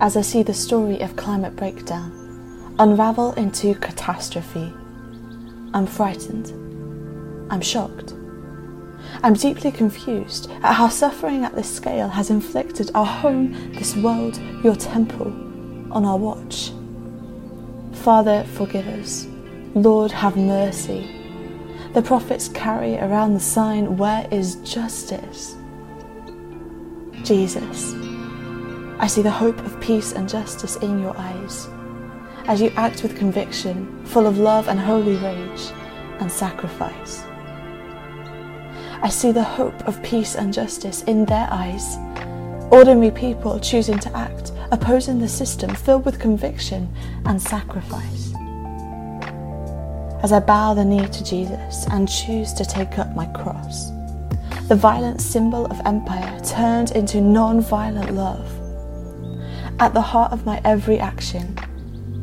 as I see the story of climate breakdown unravel into catastrophe. I'm frightened. I'm shocked. I'm deeply confused at how suffering at this scale has inflicted our home, this world, your temple, on our watch. Father, forgive us. Lord, have mercy. The prophets carry around the sign, Where is justice? Jesus, I see the hope of peace and justice in your eyes as you act with conviction, full of love and holy rage and sacrifice. I see the hope of peace and justice in their eyes. Ordinary people choosing to act, opposing the system, filled with conviction and sacrifice. As I bow the knee to Jesus and choose to take up my cross, the violent symbol of empire turned into non violent love. At the heart of my every action,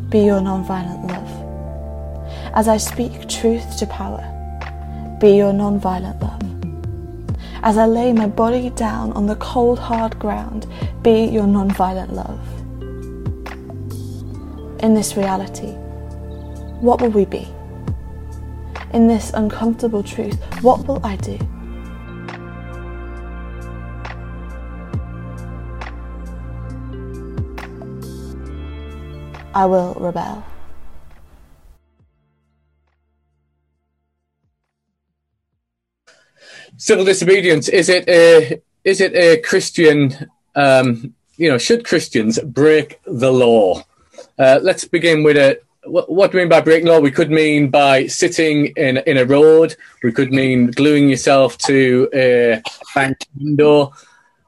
be your non violent love. As I speak truth to power, be your non violent love as I lay my body down on the cold, hard ground, be your non-violent love. In this reality, what will we be? In this uncomfortable truth, what will I do? I will rebel. civil disobedience is it a is it a Christian? Um, you know, should Christians break the law? Uh, let's begin with a. What, do we mean by breaking law? We could mean by sitting in in a road. We could mean gluing yourself to a bank window.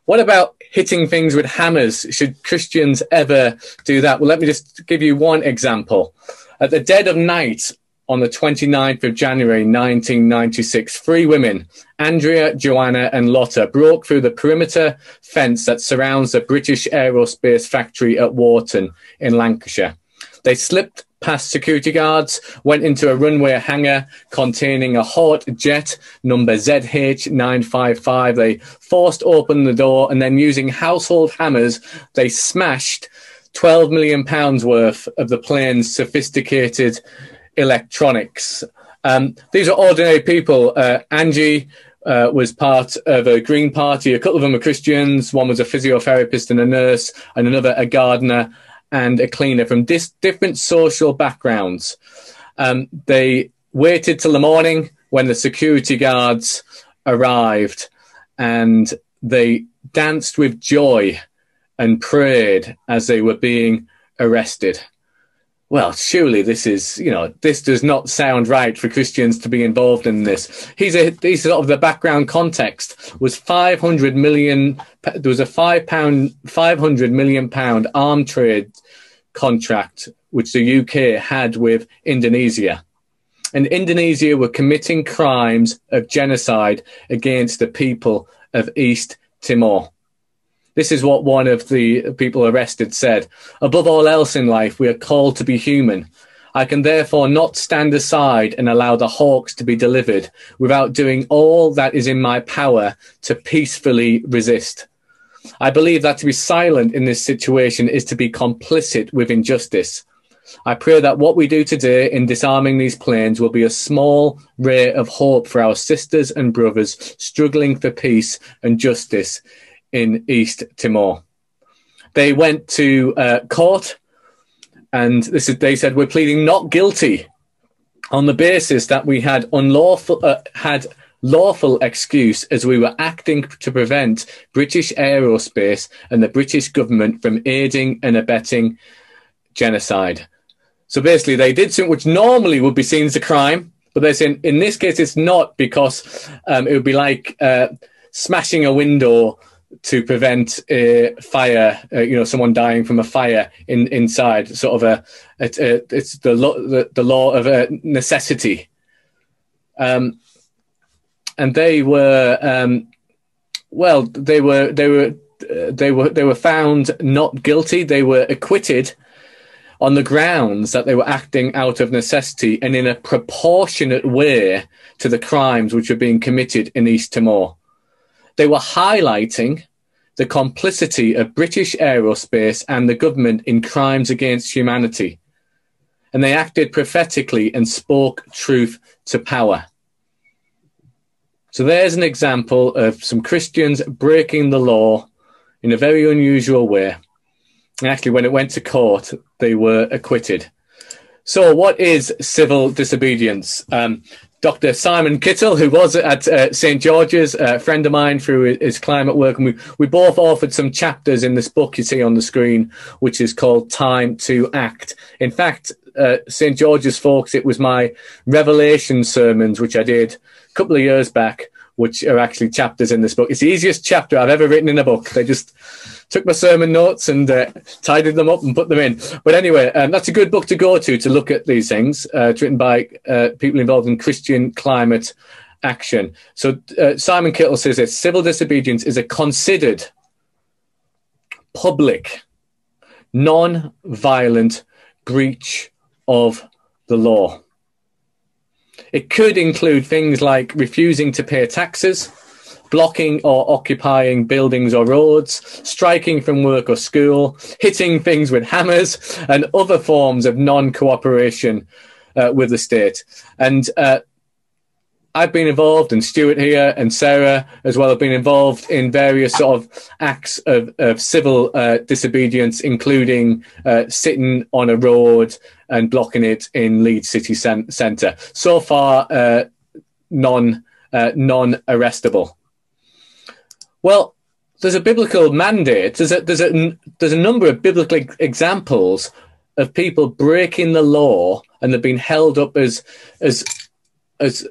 What about hitting things with hammers? Should Christians ever do that? Well, let me just give you one example. At the dead of night, on the 29th of January 1996, three women, Andrea, Joanna, and Lotta, broke through the perimeter fence that surrounds the British aerospace factory at Warton in Lancashire. They slipped past security guards, went into a runway hangar containing a Hawk jet number ZH955. They forced open the door and then, using household hammers, they smashed 12 million pounds worth of the plane's sophisticated electronics. Um, these are ordinary people. Uh, Angie uh, was part of a Green Party. A couple of them were Christians. One was a physiotherapist and a nurse, and another a gardener and a cleaner from dis- different social backgrounds. Um, they waited till the morning when the security guards arrived, and they danced with joy and prayed as they were being arrested well, surely this is, you know, this does not sound right for Christians to be involved in this. He's a, he's sort of the background context was 500 million, there was a five pound, 500 million pound arm trade contract, which the UK had with Indonesia. And Indonesia were committing crimes of genocide against the people of East Timor. This is what one of the people arrested said. Above all else in life, we are called to be human. I can therefore not stand aside and allow the hawks to be delivered without doing all that is in my power to peacefully resist. I believe that to be silent in this situation is to be complicit with injustice. I pray that what we do today in disarming these planes will be a small ray of hope for our sisters and brothers struggling for peace and justice in East Timor. They went to uh, court, and this is, they said we're pleading not guilty on the basis that we had unlawful uh, had lawful excuse as we were acting to prevent British aerospace and the British government from aiding and abetting genocide. So basically, they did something which normally would be seen as a crime, but they're saying in this case it's not because um, it would be like uh, smashing a window to prevent a fire, uh, you know, someone dying from a fire in inside. Sort of a, it, it, it's the, law, the the law of a necessity. Um, and they were, um, well, they were they were uh, they were they were found not guilty. They were acquitted on the grounds that they were acting out of necessity and in a proportionate way to the crimes which were being committed in East Timor. They were highlighting the complicity of British aerospace and the government in crimes against humanity. And they acted prophetically and spoke truth to power. So there's an example of some Christians breaking the law in a very unusual way. And actually, when it went to court, they were acquitted. So, what is civil disobedience? Um, Dr. Simon Kittle, who was at uh, St. George's, a friend of mine through his climate work, and we, we both offered some chapters in this book you see on the screen, which is called Time to Act. In fact, uh, St. George's, folks, it was my revelation sermons, which I did a couple of years back, which are actually chapters in this book. It's the easiest chapter I've ever written in a book. They just took my sermon notes and uh, tidied them up and put them in. But anyway, um, that's a good book to go to to look at these things. Uh, it's written by uh, people involved in Christian climate action. So uh, Simon Kittle says that civil disobedience is a considered, public, non-violent breach of the law. It could include things like refusing to pay taxes, blocking or occupying buildings or roads, striking from work or school, hitting things with hammers, and other forms of non cooperation uh, with the state. And uh, I've been involved, and Stuart here and Sarah as well have been involved in various sort of acts of, of civil uh, disobedience, including uh, sitting on a road and blocking it in Leeds city centre. So far, uh, non uh, non arrestable. Well, there's a biblical mandate. There's a, there's a, there's a number of biblical examples of people breaking the law and they've been held up as, as, as,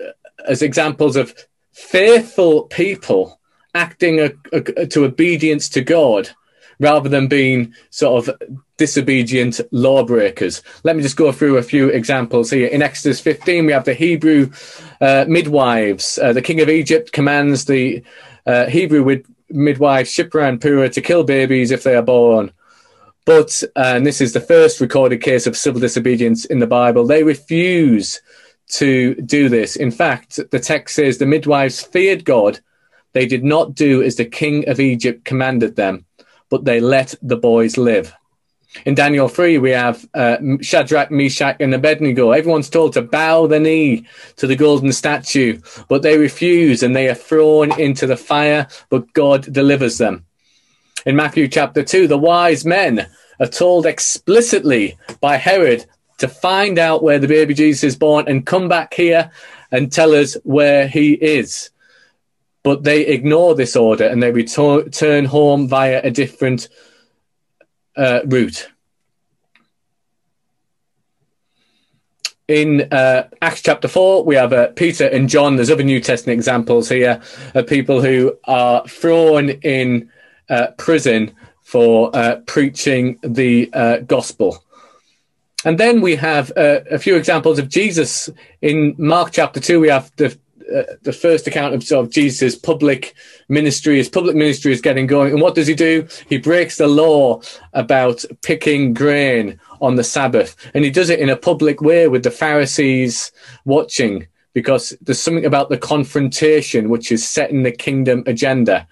as examples of faithful people acting a, a, to obedience to God rather than being sort of disobedient lawbreakers. Let me just go through a few examples here. In Exodus 15, we have the Hebrew uh, midwives. Uh, the king of Egypt commands the uh, Hebrew with midwives Shiphrah and Puah to kill babies if they are born. But, and this is the first recorded case of civil disobedience in the Bible, they refuse to do this. In fact, the text says the midwives feared God. They did not do as the king of Egypt commanded them, but they let the boys live. In Daniel 3, we have uh, Shadrach, Meshach, and Abednego. Everyone's told to bow the knee to the golden statue, but they refuse and they are thrown into the fire, but God delivers them. In Matthew chapter 2, the wise men are told explicitly by Herod to find out where the baby Jesus is born and come back here and tell us where he is. But they ignore this order and they return home via a different uh, route. In uh, Acts chapter 4, we have uh, Peter and John. There's other New Testament examples here of people who are thrown in uh, prison for uh, preaching the uh, gospel. And then we have a few examples of Jesus. In Mark chapter 2, we have the uh, the first account of, of Jesus' public ministry. His public ministry is getting going. And what does he do? He breaks the law about picking grain on the Sabbath. And he does it in a public way with the Pharisees watching because there's something about the confrontation which is setting the kingdom agenda.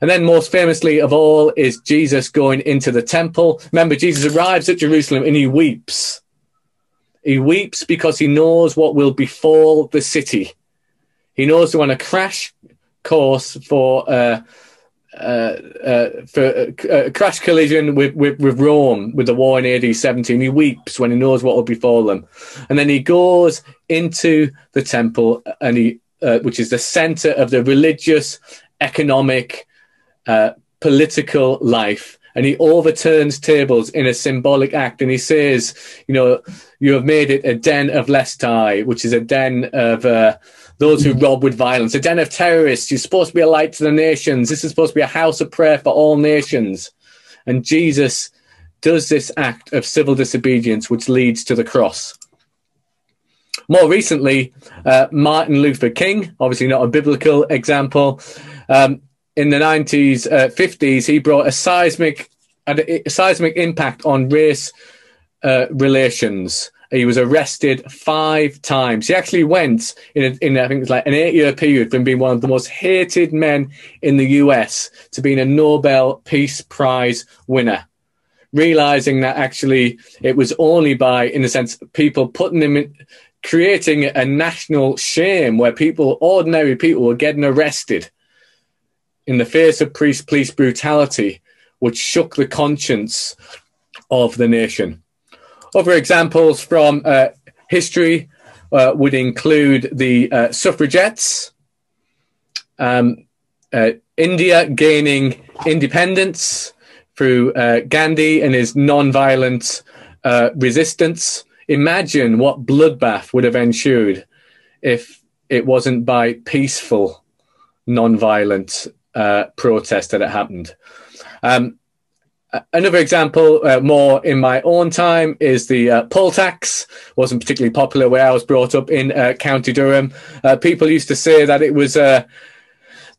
And then, most famously of all, is Jesus going into the temple. Remember, Jesus arrives at Jerusalem and he weeps. He weeps because he knows what will befall the city. He knows on a crash course for uh, uh, uh, for a, uh, a, crash collision with, with, with Rome with the war in AD 17. He weeps when he knows what will befall them, and then he goes into the temple, and he uh, which is the center of the religious, economic, uh, political life. And he overturns tables in a symbolic act, and he says, "You know, you have made it a den of lesti, which is a den of those who rob with violence, a den of terrorists. You're supposed to be a light to the nations. This is supposed to be a house of prayer for all nations. And Jesus does this act of civil disobedience, which leads to the cross. More recently, uh, Martin Luther King, obviously not a biblical example, um, in the 90s, uh, 50s, he brought a seismic, a, a seismic impact on race uh, relations He was arrested five times. He actually went in, a, in I think it's like an eight-year period from being one of the most hated men in the U.S. to being a Nobel Peace Prize winner. Realizing that actually it was only by, in a sense, people putting him in, creating a national shame where people, ordinary people, were getting arrested in the face of police, police brutality, which shook the conscience of the nation. Other examples from uh, history uh, would include the uh, suffragettes, um, uh, India gaining independence through uh, Gandhi and his non-violent uh, resistance. Imagine what bloodbath would have ensued if it wasn't by peaceful, non-violent protest that it happened. Um, another example, uh, more in my own time, is the uh, poll tax. wasn't particularly popular where I was brought up in uh, County Durham. Uh, people used to say that it was uh,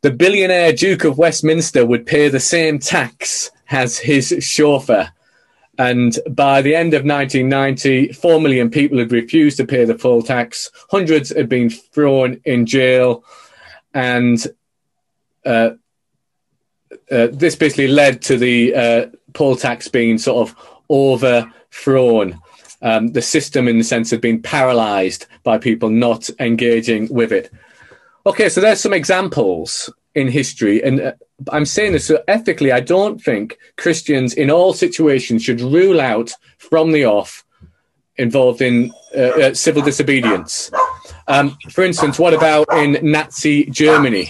the billionaire Duke of Westminster would pay the same tax as his chauffeur. And by the end of 1990, 4 million people had refused to pay the poll tax. Hundreds had been thrown in jail. And uh, uh, this basically led to the uh, poll tax being sort of overthrown. Um, the system, in the sense of being paralyzed by people not engaging with it. Okay, so there's some examples in history, and uh, I'm saying this so ethically. I don't think Christians in all situations should rule out from the off involved in uh, uh, civil disobedience. Um, for instance, what about in Nazi Germany?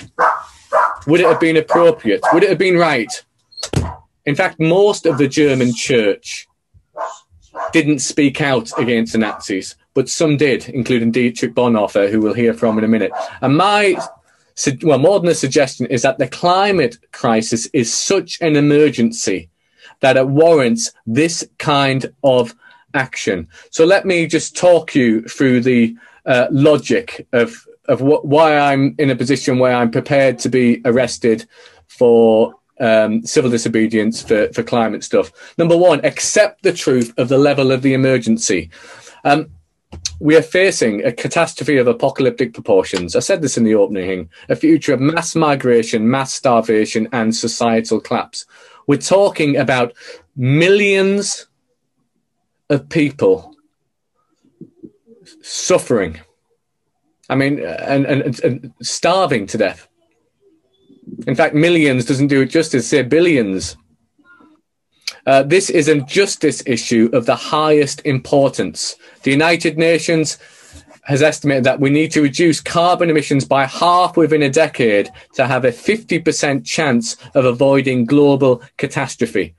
Would it have been appropriate? Would it have been right? In fact, most of the German church didn't speak out against the Nazis, but some did, including Dietrich Bonhoeffer, who we'll hear from in a minute. And my, well, more than a suggestion is that the climate crisis is such an emergency that it warrants this kind of action. So let me just talk you through the uh, logic of of why I'm in a position where I'm prepared to be arrested for um, civil disobedience for, for climate stuff. Number one, accept the truth of the level of the emergency. Um, we are facing a catastrophe of apocalyptic proportions. I said this in the opening, a future of mass migration, mass starvation, and societal collapse. We're talking about millions of people suffering I mean, and, and, and starving to death. In fact, millions doesn't do it justice, say billions. Uh, this is a justice issue of the highest importance. The United Nations has estimated that we need to reduce carbon emissions by half within a decade to have a 50% chance of avoiding global catastrophe.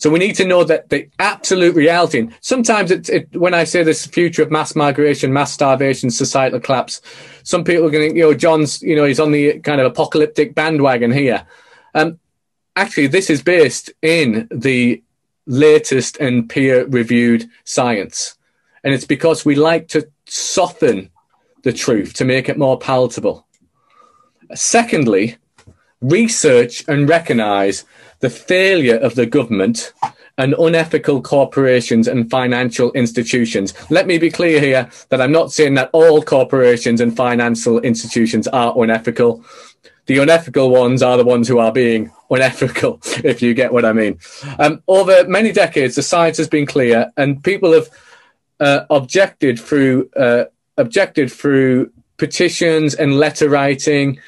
So we need to know that the absolute reality. And sometimes it, when I say this future of mass migration, mass starvation, societal collapse, some people are going to, you know, John's, you know, he's on the kind of apocalyptic bandwagon here. Um, actually, this is based in the latest and peer reviewed science. And it's because we like to soften the truth to make it more palatable. Secondly, research and recognize the failure of the government and unethical corporations and financial institutions. Let me be clear here that I'm not saying that all corporations and financial institutions are unethical. The unethical ones are the ones who are being unethical, if you get what I mean. Um, over many decades, the science has been clear, and people have uh, objected through uh, objected through petitions and letter writing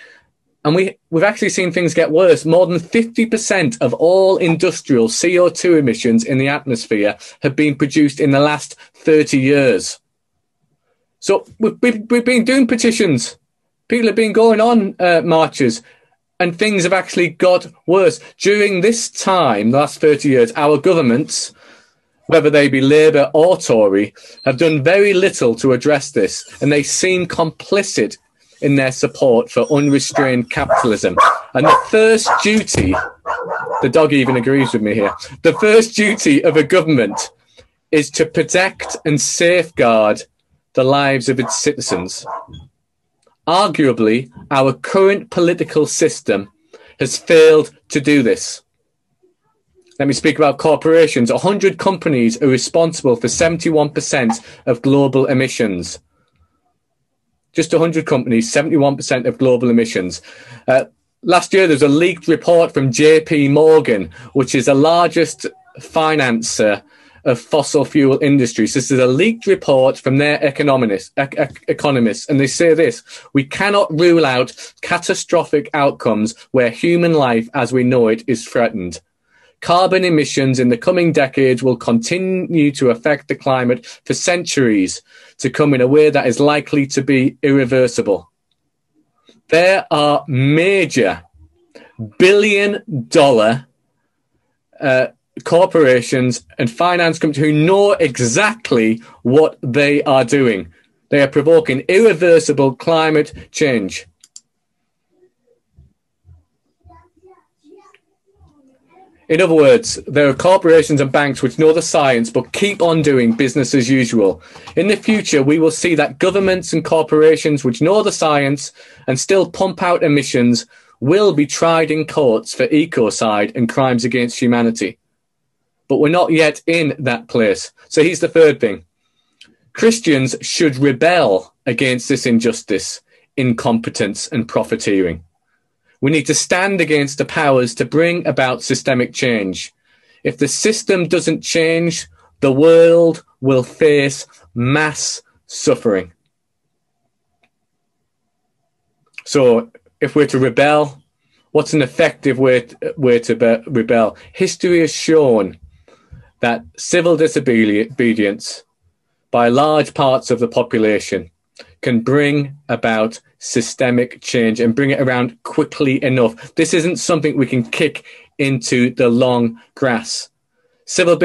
and we, we've actually seen things get worse. More than 50% of all industrial CO2 emissions in the atmosphere have been produced in the last 30 years. So we've, we've, we've been doing petitions. People have been going on uh, marches and things have actually got worse. During this time, the last 30 years, our governments, whether they be Labour or Tory, have done very little to address this, and they seem complicit in their support for unrestrained capitalism. And the first duty, the dog even agrees with me here, the first duty of a government is to protect and safeguard the lives of its citizens. Arguably, our current political system has failed to do this. Let me speak about corporations. 100 companies are responsible for 71% of global emissions. Just 100 companies, 71% of global emissions. Uh, last year, there was a leaked report from JP Morgan, which is the largest financer of fossil fuel industries. This is a leaked report from their economists, economists, and they say this: we cannot rule out catastrophic outcomes where human life as we know it is threatened. Carbon emissions in the coming decades will continue to affect the climate for centuries to come in a way that is likely to be irreversible. There are major billion dollar uh, corporations and finance companies who know exactly what they are doing. They are provoking irreversible climate change. In other words, there are corporations and banks which know the science but keep on doing business as usual. In the future, we will see that governments and corporations which know the science and still pump out emissions will be tried in courts for ecocide and crimes against humanity but we're not yet in that place. So here's the third thing Christians should rebel against this injustice, incompetence, and profiteering. We need to stand against the powers to bring about systemic change. If the system doesn't change, the world will face mass suffering. So, if we're to rebel, what's an effective way, way to be- rebel? History has shown that civil disobedience by large parts of the population can bring about systemic change and bring it around quickly enough. This isn't something we can kick into the long grass. Civil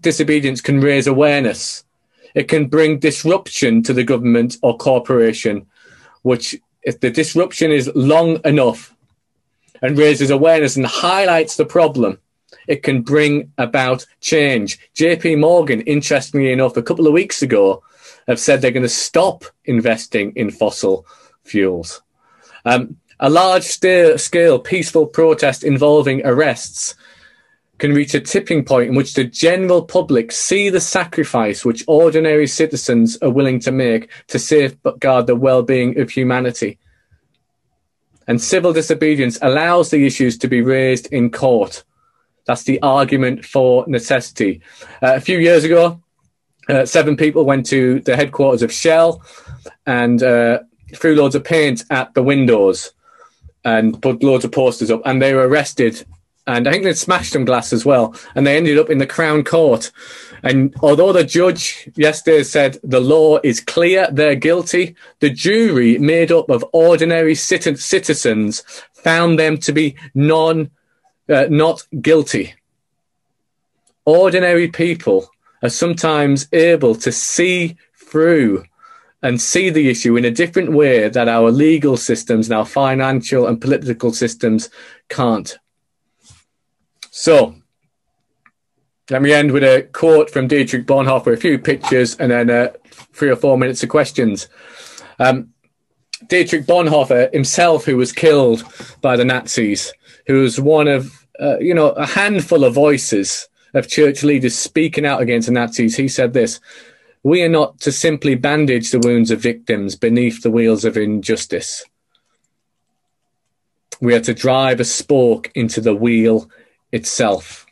disobedience can raise awareness. It can bring disruption to the government or corporation, which, if the disruption is long enough and raises awareness and highlights the problem, it can bring about change. JP Morgan, interestingly enough, a couple of weeks ago, have said they're going to stop investing in fossil fuels. Um, a large scale peaceful protest involving arrests can reach a tipping point in which the general public see the sacrifice which ordinary citizens are willing to make to safeguard the well-being of humanity. And civil disobedience allows the issues to be raised in court that's the argument for necessity. Uh, a few years ago, uh, seven people went to the headquarters of Shell and uh, threw loads of paint at the windows and put loads of posters up, and they were arrested. And I think they smashed some glass as well, and they ended up in the Crown Court. And although the judge yesterday said the law is clear, they're guilty, the jury, made up of ordinary citizens, found them to be non uh, not guilty. Ordinary people are sometimes able to see through and see the issue in a different way that our legal systems and our financial and political systems can't. So, let me end with a quote from Dietrich Bonhoeffer, a few pictures, and then uh, three or four minutes of questions. Um, Dietrich Bonhoeffer himself, who was killed by the Nazis, who was one of uh, you know, a handful of voices of church leaders speaking out against the Nazis, he said this We are not to simply bandage the wounds of victims beneath the wheels of injustice. We are to drive a spork into the wheel itself.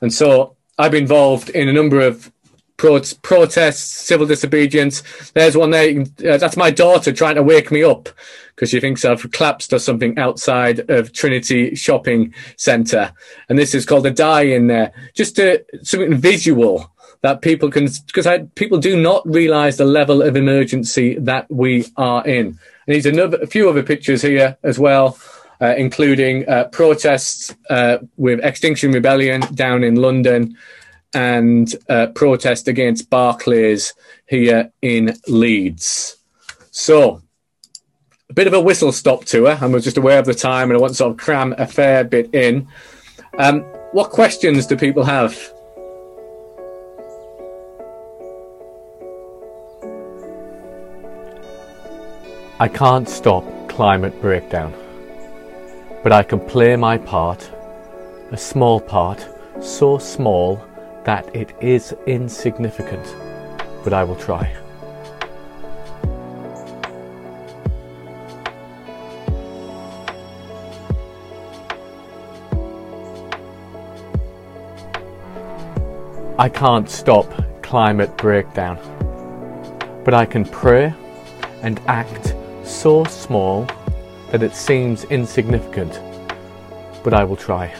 And so I've been involved in a number of pro- protests, civil disobedience. There's one there. Uh, that's my daughter trying to wake me up because she thinks I've collapsed or something outside of Trinity Shopping Centre. And this is called a die in there. Just to, something visual that people can, because people do not realize the level of emergency that we are in. And there's another, a few other pictures here as well. Uh, including uh, protests uh, with Extinction Rebellion down in London, and uh, protest against Barclays here in Leeds. So, a bit of a whistle stop tour. I was just aware of the time and I want to sort of cram a fair bit in. Um, what questions do people have? I can't stop climate breakdown, but I can play my part a small part, so small that it is insignificant, but I will try. I can't stop climate breakdown, but I can pray and act so small that it seems insignificant, but I will try.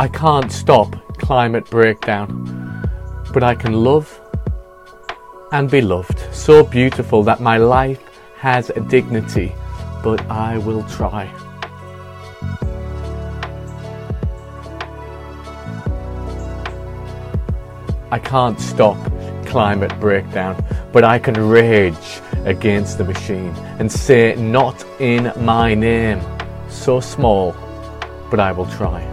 I can't stop climate breakdown, but I can love and be loved. So beautiful that my life has a dignity, but I will try. I can't stop climate breakdown, but I can rage against the machine and say, Not in my name. So small, but I will try.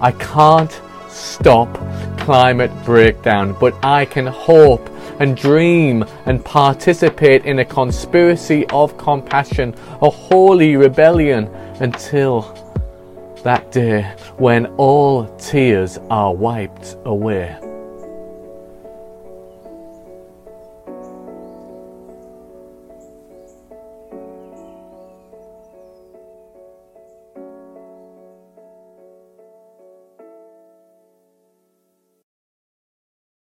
I can't stop climate breakdown, but I can hope and dream and participate in a conspiracy of compassion, a holy rebellion until that day when all tears are wiped away.